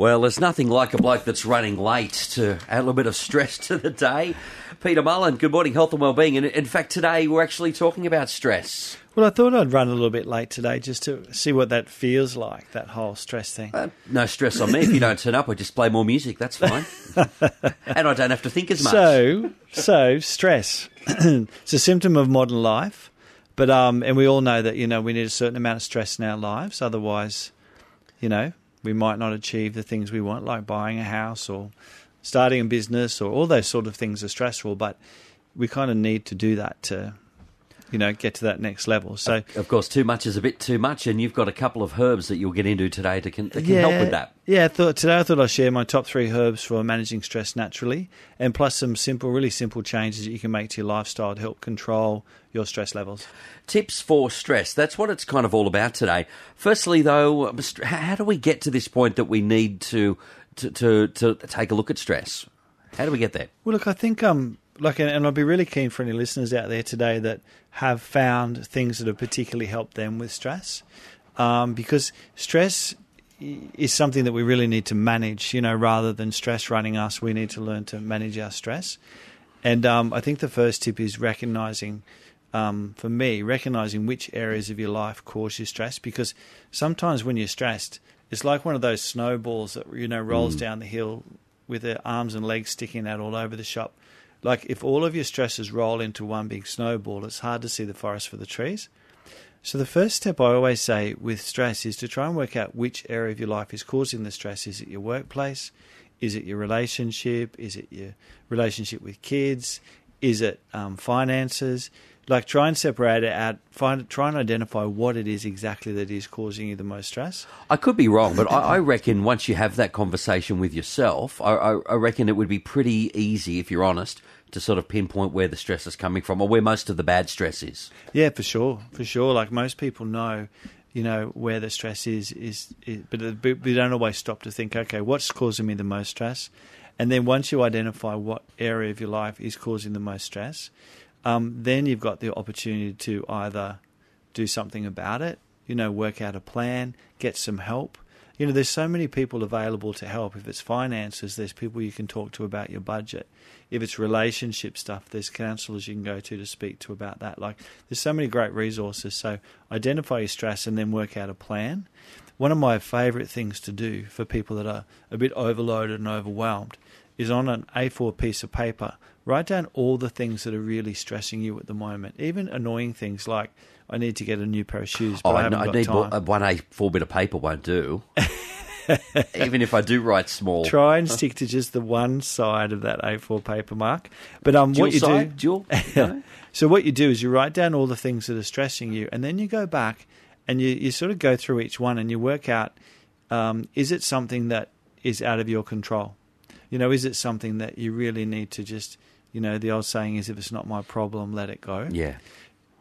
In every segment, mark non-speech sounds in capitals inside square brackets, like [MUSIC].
Well, there's nothing like a bloke that's running late to add a little bit of stress to the day. Peter Mullen, good morning, health and wellbeing. And in fact, today we're actually talking about stress. Well, I thought I'd run a little bit late today just to see what that feels like, that whole stress thing. Uh, no stress on me. If you don't turn up, I just play more music. That's fine. [LAUGHS] and I don't have to think as much. So, so stress. [CLEARS THROAT] it's a symptom of modern life, but um, and we all know that you know we need a certain amount of stress in our lives. Otherwise, you know, we might not achieve the things we want, like buying a house or starting a business or all those sort of things are stressful. But we kind of need to do that to, you know, get to that next level. So, of course, too much is a bit too much, and you've got a couple of herbs that you'll get into today to can, that can yeah, help with that. Yeah, I thought, today I thought I'd share my top three herbs for managing stress naturally, and plus some simple, really simple changes that you can make to your lifestyle to help control your stress levels. Tips for stress. That's what it's kind of all about today. Firstly, though, how do we get to this point that we need to to, to, to take a look at stress? How do we get there? Well, look, I think um, like, and I'd be really keen for any listeners out there today that have found things that have particularly helped them with stress, um, because stress is something that we really need to manage. You know, rather than stress running us, we need to learn to manage our stress. And um, I think the first tip is recognizing, um, for me, recognizing which areas of your life cause you stress. Because sometimes when you're stressed, it's like one of those snowballs that you know rolls mm. down the hill with their arms and legs sticking out all over the shop. Like if all of your stresses roll into one big snowball, it's hard to see the forest for the trees. So the first step I always say with stress is to try and work out which area of your life is causing the stress. Is it your workplace? Is it your relationship? Is it your relationship with kids? Is it um, finances? Like try and separate it out. Find try and identify what it is exactly that is causing you the most stress. I could be wrong, but I, I reckon once you have that conversation with yourself, I, I, I reckon it would be pretty easy, if you're honest, to sort of pinpoint where the stress is coming from or where most of the bad stress is. Yeah, for sure, for sure. Like most people know, you know where the stress is is, is but uh, we don't always stop to think, okay, what's causing me the most stress? And then once you identify what area of your life is causing the most stress, um, then you've got the opportunity to either do something about it, you know, work out a plan, get some help. You know, there's so many people available to help. If it's finances, there's people you can talk to about your budget. If it's relationship stuff, there's counsellors you can go to to speak to about that. Like, there's so many great resources. So, identify your stress and then work out a plan. One of my favourite things to do for people that are a bit overloaded and overwhelmed is on an A4 piece of paper, write down all the things that are really stressing you at the moment, even annoying things like I need to get a new pair of shoes, but oh, I, haven't I got need time. one A4 bit of paper won't do. [LAUGHS] even if I do write small, try and stick to just the one side of that A4 paper mark. But um, Dual what you side? do, Dual? [LAUGHS] so what you do is you write down all the things that are stressing you, and then you go back and you, you sort of go through each one and you work out um, is it something that is out of your control? you know, is it something that you really need to just, you know, the old saying is if it's not my problem, let it go. Yeah.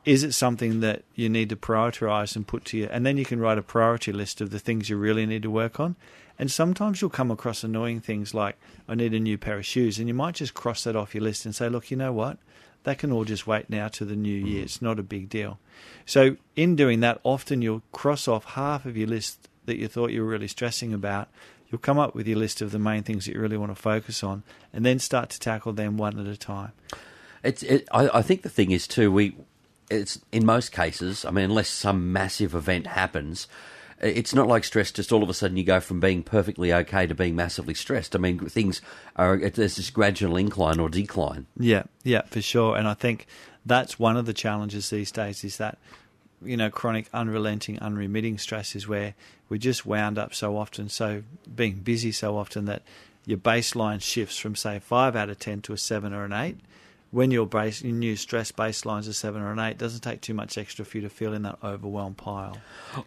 Is it something that you need to prioritize and put to you? And then you can write a priority list of the things you really need to work on. And sometimes you'll come across annoying things like, I need a new pair of shoes. And you might just cross that off your list and say, look, you know what? That can all just wait now to the new mm. year. It's not a big deal. So, in doing that, often you'll cross off half of your list that you thought you were really stressing about you'll come up with your list of the main things that you really want to focus on, and then start to tackle them one at a time. It's. It, I, I think the thing is too. We. It's in most cases. I mean, unless some massive event happens, it's not like stress. Just all of a sudden, you go from being perfectly okay to being massively stressed. I mean, things are there's this gradual incline or decline. Yeah, yeah, for sure. And I think that's one of the challenges these days is that you know, chronic, unrelenting, unremitting stress is where we're just wound up so often, so being busy so often that your baseline shifts from say five out of ten to a seven or an eight. When your base, your new stress baselines a seven or an eight, it doesn't take too much extra for you to feel in that overwhelmed pile.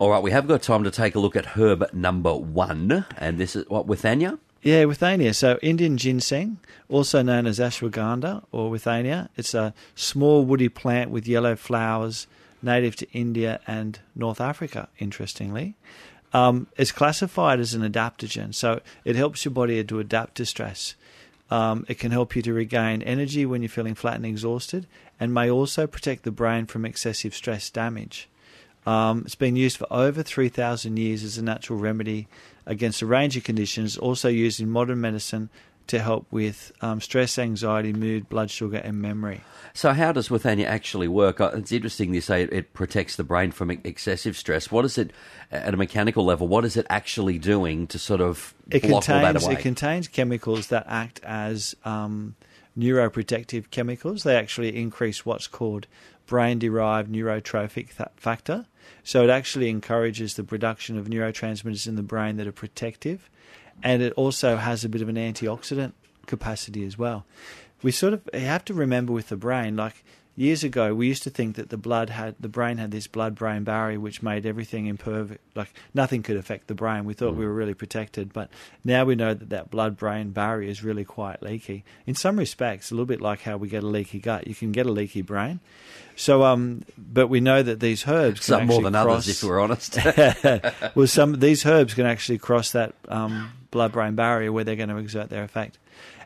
All right, we have got time to take a look at herb number one, and this is what withania. Yeah, withania. So Indian ginseng, also known as ashwagandha or withania. It's a small woody plant with yellow flowers native to India and North Africa, interestingly. Um, it's classified as an adaptogen, so it helps your body to adapt to stress. Um, it can help you to regain energy when you're feeling flat and exhausted, and may also protect the brain from excessive stress damage. Um, it's been used for over 3,000 years as a natural remedy against a range of conditions, also used in modern medicine to help with um, stress, anxiety, mood, blood sugar, and memory. So, how does Withania actually work? Uh, It's interesting you say it, it protects the brain from excessive stress. What is it at a mechanical level? What is it actually doing to sort of It block all that contains away? it contains chemicals that act as um, neuroprotective chemicals. They actually increase what's called brain-derived neurotrophic th- factor. So it actually encourages the production of neurotransmitters in the brain that are protective, and it also has a bit of an antioxidant capacity as well. We sort of have to remember with the brain, like years ago, we used to think that the blood had the brain had this blood-brain barrier which made everything impervious, like nothing could affect the brain. We thought we were really protected, but now we know that that blood-brain barrier is really quite leaky. In some respects, a little bit like how we get a leaky gut, you can get a leaky brain. So, um, but we know that these herbs can Some more than cross, others, if we're honest. [LAUGHS] well, some these herbs can actually cross that um, blood-brain barrier where they're going to exert their effect.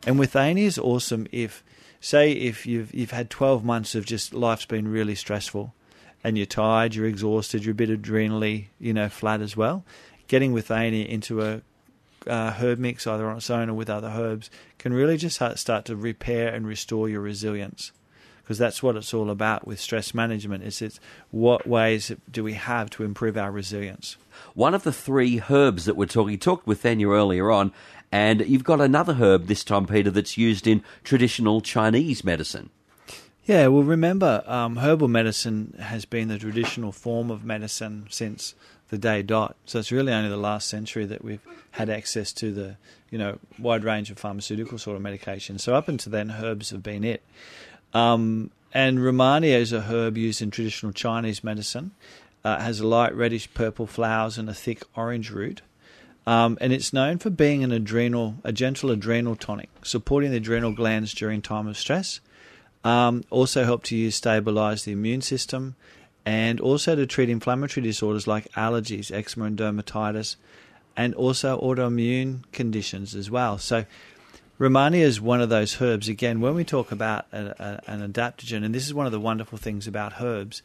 And withania is awesome if, say, if you've you've had twelve months of just life's been really stressful, and you're tired, you're exhausted, you're a bit adrenally, you know, flat as well. Getting withania into a uh, herb mix, either on its own or with other herbs, can really just start to repair and restore your resilience. Because that's what it's all about with stress management. Is it's what ways do we have to improve our resilience? One of the three herbs that we're talking, talked with Thania earlier on, and you've got another herb this time, Peter, that's used in traditional Chinese medicine. Yeah, well, remember, um, herbal medicine has been the traditional form of medicine since the day dot. So it's really only the last century that we've had access to the, you know, wide range of pharmaceutical sort of medication. So up until then, herbs have been it. Um, and Rehmannia is a herb used in traditional Chinese medicine. Uh, has light reddish purple flowers and a thick orange root. Um, and it's known for being an adrenal, a gentle adrenal tonic, supporting the adrenal glands during time of stress. Um, also help to use stabilize the immune system, and also to treat inflammatory disorders like allergies, eczema, and dermatitis, and also autoimmune conditions as well. So, Rehmannia is one of those herbs. Again, when we talk about a, a, an adaptogen, and this is one of the wonderful things about herbs,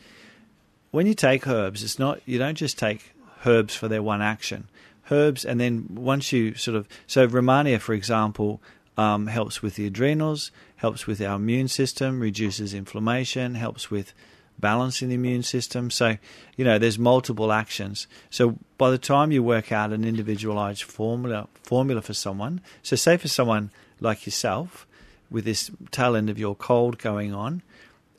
when you take herbs, it's not you don't just take herbs for their one action. Herbs, and then once you sort of so Rehmannia, for example, um, helps with the adrenals, helps with our immune system, reduces inflammation, helps with balancing the immune system. So, you know, there's multiple actions. So by the time you work out an individualized formula formula for someone, so say for someone like yourself with this tail end of your cold going on,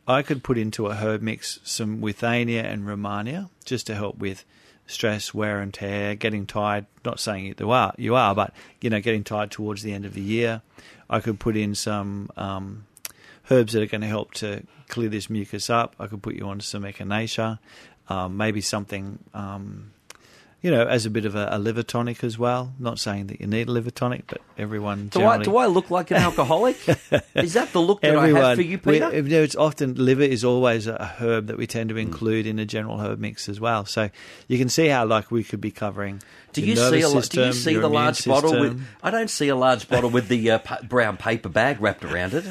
I could put into a herb mix some withania and rehmannia just to help with stress, wear and tear, getting tired. Not saying you are, you are, but you know, getting tired towards the end of the year. I could put in some um, herbs that are going to help to clear this mucus up. I could put you on some echinacea, um, maybe something, um, you know, as a bit of a, a liver tonic as well. Not saying that you need a liver tonic, but everyone Do I, do I look like an [LAUGHS] alcoholic? is that the look that I have for you, we- Peter? you know, it's often liver is always a herb that we tend to include in a general herb mix as well. So you can see how like we could be covering. do you see a system, do you see the large bottle with? I don't see a large bottle with the uh, pa- brown paper bag wrapped around it.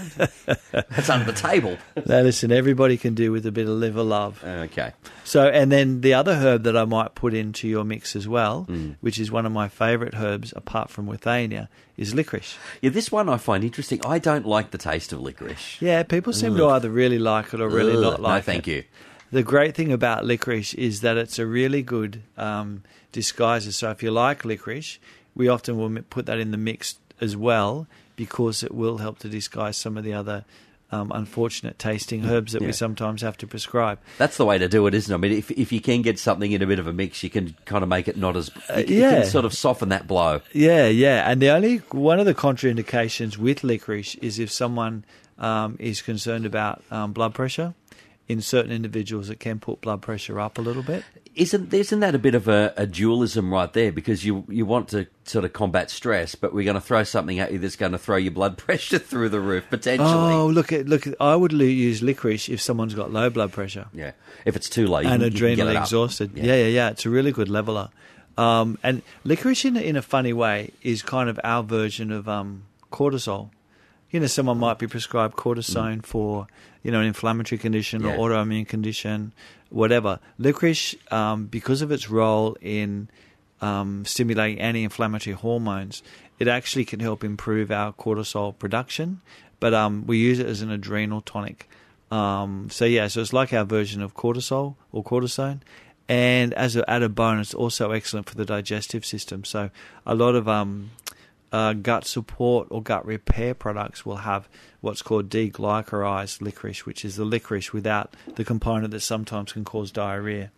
That's under the table. [LAUGHS] Now listen, everybody can do with a bit of liver love. Okay. So, and then the other herb that I might put into your mix as well, Mm. which is one of my favourite herbs apart from withania, is licorice. Yeah, this one I find interesting. I don't like the taste of licorice. Yeah, people seem to either really like it or really Ugh, not like it. No, thank you. The great thing about licorice is that it's a really good um, disguiser. So if you like licorice, we often will put that in the mix as well because it will help to disguise some of the other um, unfortunate tasting herbs that Yeah. we sometimes have to prescribe. That's the way to do it, isn't it? I mean, if if you can get something in a bit of a mix, you can kind of make it not as you, can- you yeah. can sort of soften that blow. Yeah, yeah. And the only one of the contraindications with licorice is if someone um, is concerned about um, blood pressure. In certain individuals, it can put blood pressure up a little bit. Isn't isn't that a bit of a, a dualism right there? Because you you want to sort of combat stress, but we're going to throw something at you that's going to throw your blood [LAUGHS] pressure through the roof potentially. Oh, look at look! At, I would use licorice if someone's got low blood pressure Yeah, if it's too low, you and can, you get adrenally exhausted. Yeah. yeah, yeah, It's a really good leveler. Um, and licorice, in, a- in a funny way, is kind of our version of um, cortisol. You know, someone might be prescribed cortisone for you know an inflammatory condition Yeah. or autoimmune condition, whatever. Licorice, um, because of its role in um, stimulating anti-inflammatory hormones, it actually can help improve our cortisol production. But um, we use it as an adrenal tonic. Um, so yeah, so it's like our version of cortisol or cortisone. And as an added bonus, also excellent for the digestive system. So a lot of um, uh, gut support or gut repair products will have what's called deglycurized licorice, which is the licorice without the component that sometimes can cause diarrhea.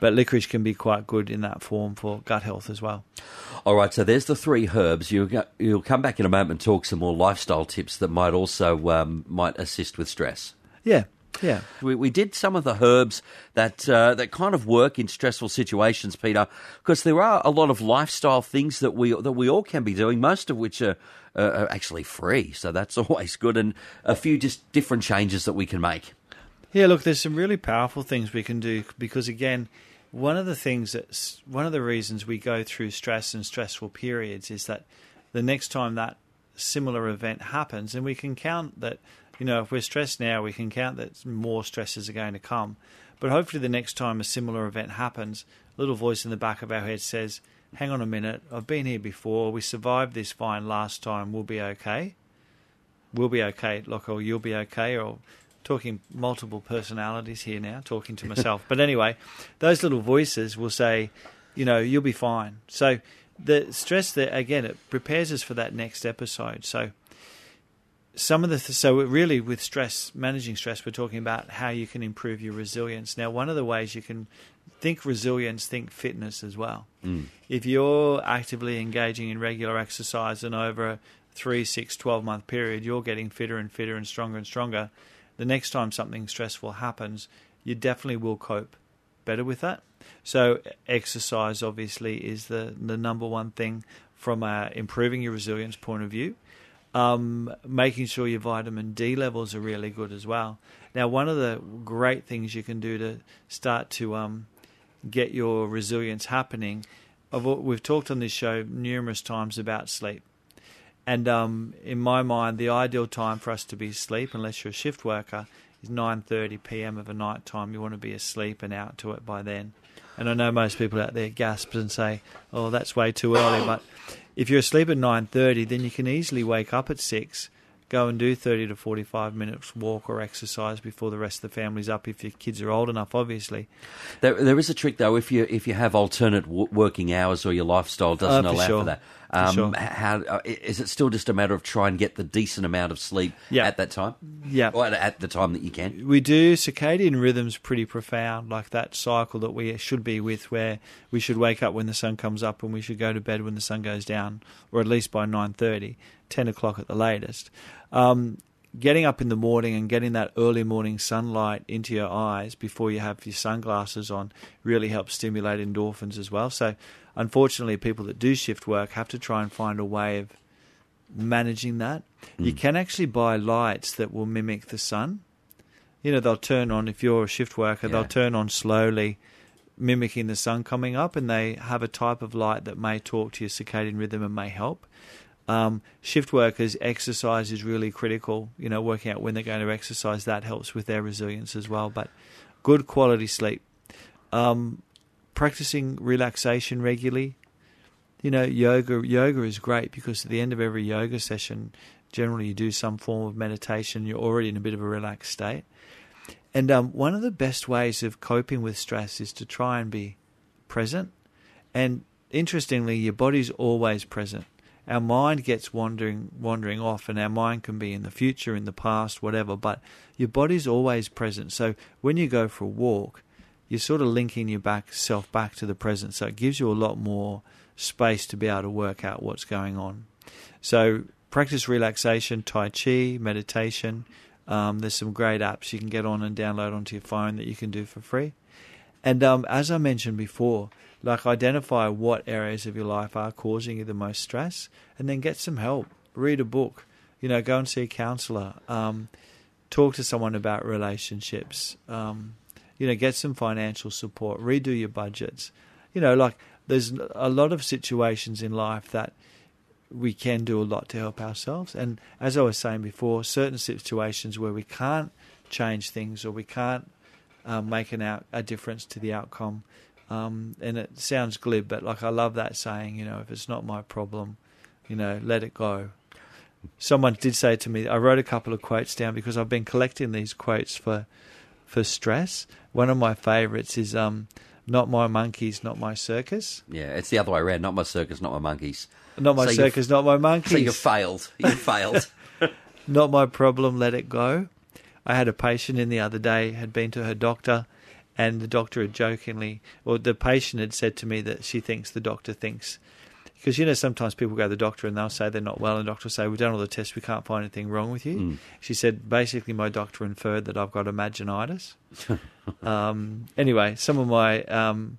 But licorice can be quite good in that form for gut health as well. All right, so there's the three herbs. You'll, you'll come back in a moment and talk some more lifestyle tips that might also um, might assist with stress. Yeah, yeah, we, we did some of the herbs that uh, that kind of work in stressful situations, Peter, because there are a lot of lifestyle things that we that we all can be doing, most of which are, uh, are actually free. So that's [LAUGHS] always good, and a few just different changes that we can make. Yeah, look, there's some really powerful things we can do because again, one of the things that's one of the reasons we go through stress and stressful periods is that the next time that similar event happens, and we can count that you know, if we're stressed now, we can count that more stresses are going to come. But hopefully, the next time a similar event happens, a little voice in the back of our head says, Hang on a minute, I've been here before. We survived this fine last time. We'll be okay. We'll be okay, Loco. You'll be okay. Or talking multiple personalities here now, talking to myself. [LAUGHS] but anyway, those little voices will say, you know, you'll be fine. So the stress that again it prepares us for that next episode. So some of the th- so really with stress managing stress we're talking about how you can improve your resilience. Now one of the ways you can think resilience think fitness as well. Mm. if you're actively engaging in regular exercise and over a 3 6 12 month period you're getting fitter and fitter and stronger and stronger the next time something stressful happens you definitely will cope better with that. So exercise obviously is the the number one thing from a improving your resilience point of view um, making sure your vitamin D levels are really good as well. Now, one of the great things you can do to start to um, get your resilience happening, we've talked on this show numerous times about sleep. And um, in my mind, the ideal time for us to be asleep, unless you're a shift worker, is 9:30 p.m. of a night time. You want to be asleep and out to it by then. And I know most people out there gasp and say, "Oh, that's way too early." But if you're asleep at nine thirty, then you can easily wake up at six, go and do thirty to forty-five minutes walk or exercise before the rest of the family's up. If your kids are old enough, obviously. There, there is a trick though. If you if you have alternate w- working hours or your lifestyle doesn't uh, allow sure. for that, um, sure. How uh, is it still just a matter of trying to get the decent amount of sleep at that time? Yeah, at, at, the time that you can. We do circadian rhythms pretty profound, like that cycle that we should be with, where we should wake up when the sun comes up and we should go to bed when the sun goes down, or at least by nine thirty, ten o'clock at the latest. Um, getting up in the morning and getting that early morning sunlight into your eyes before you have your sunglasses on really helps stimulate endorphins as well. So, unfortunately, people that do shift work have to try and find a way of managing that. Mm. You can actually buy lights that will mimic the sun. You know, they'll turn on, if you're a shift worker, yeah. they'll turn on slowly, mimicking the sun coming up, and they have a type of light that may talk to your circadian rhythm and may help. Um, shift workers, exercise is really critical. You know, working out when they're going to exercise, that helps with their resilience as well. But good quality sleep. Um, practicing relaxation regularly. You know, yoga yoga is great because at the end of every yoga session, generally you do some form of meditation. You're already in a bit of a relaxed state. And um, one of the best ways of coping with stress is to try and be present. And interestingly, your body's always present our mind gets wandering wandering off and our mind can be in the future in the past whatever but your body's always present. So when you go for a walk you're sort of linking your back self back to the present. So it gives you a lot more space to be able to work out what's going on. So practice relaxation tai chi meditation. Um, there's some great apps you can get on and download onto your phone that you can do for free. And um, as i mentioned before like identify what areas of your life are causing you the most stress, and then get some help. Read a book. You know, go and see a counselor. Um, talk to someone about relationships. Um, you know, get some financial support. Redo your budgets. You know, like there's a lot of situations in life that we can do a lot to help ourselves. And as I was saying before, certain situations where we can't change things or we can't um, make an out, a difference to the outcome, Um, and it sounds glib, but like I love that saying. You know, if it's not my problem, you know, let it go. Someone did say to me, I wrote a couple of quotes down because I've been collecting these quotes for for stress. One of my favourites is um, "Not my monkeys, not my circus." Yeah, it's the other way around. Not my circus, not my monkeys. Not my So circus, not my [LAUGHS] monkeys. So you failed. You [LAUGHS] failed. not my problem, let it go. I had a patient in the other day, had been to her doctor, and the doctor had jokingly, or the patient had said to me that she thinks the doctor thinks. Because, you know, sometimes people go to the doctor and they'll say they're not well, and the doctor will say, We've done all the tests, we can't find anything wrong with you. Mm. She said, Basically, my doctor inferred that I've got imaginitis. [LAUGHS] um, anyway, some of my um,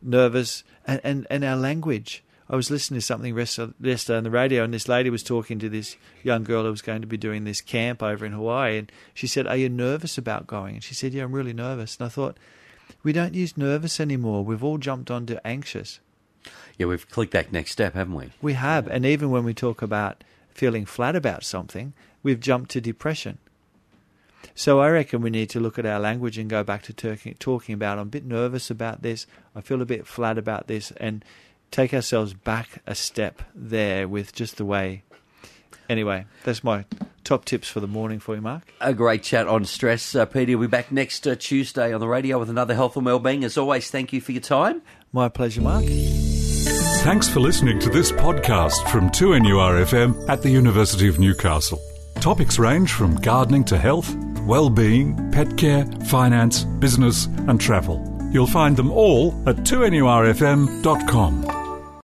nervous, and, and, and our language. I was listening to something yesterday on the radio, and this lady was talking to this young girl who was going to be doing this camp over in Hawaii, and she said, "Are you nervous about going?" And she said, "Yeah, I'm really nervous." And I thought, we don't use nervous anymore. We've all jumped onto anxious. yeah, we've clicked that next step, haven't we? We have, and even when we talk about feeling flat about something, we've jumped to depression. So I reckon we need to look at our language and go back to talking, talking about. I'm a bit nervous about this. I feel a bit flat about this, and take ourselves back a step there with just the way. Anyway, that's my top tips for the morning for you, Mark. A great chat on stress. Uh, Peter will be back next uh, Tuesday on the radio with another health and wellbeing. As always, thank you for your time. My pleasure, Mark. Thanks for listening to this podcast from 2NURFM at the University of Newcastle. Topics range from gardening to health, well-being, pet care, finance, business and travel. You'll find them all at 2NURFM.com.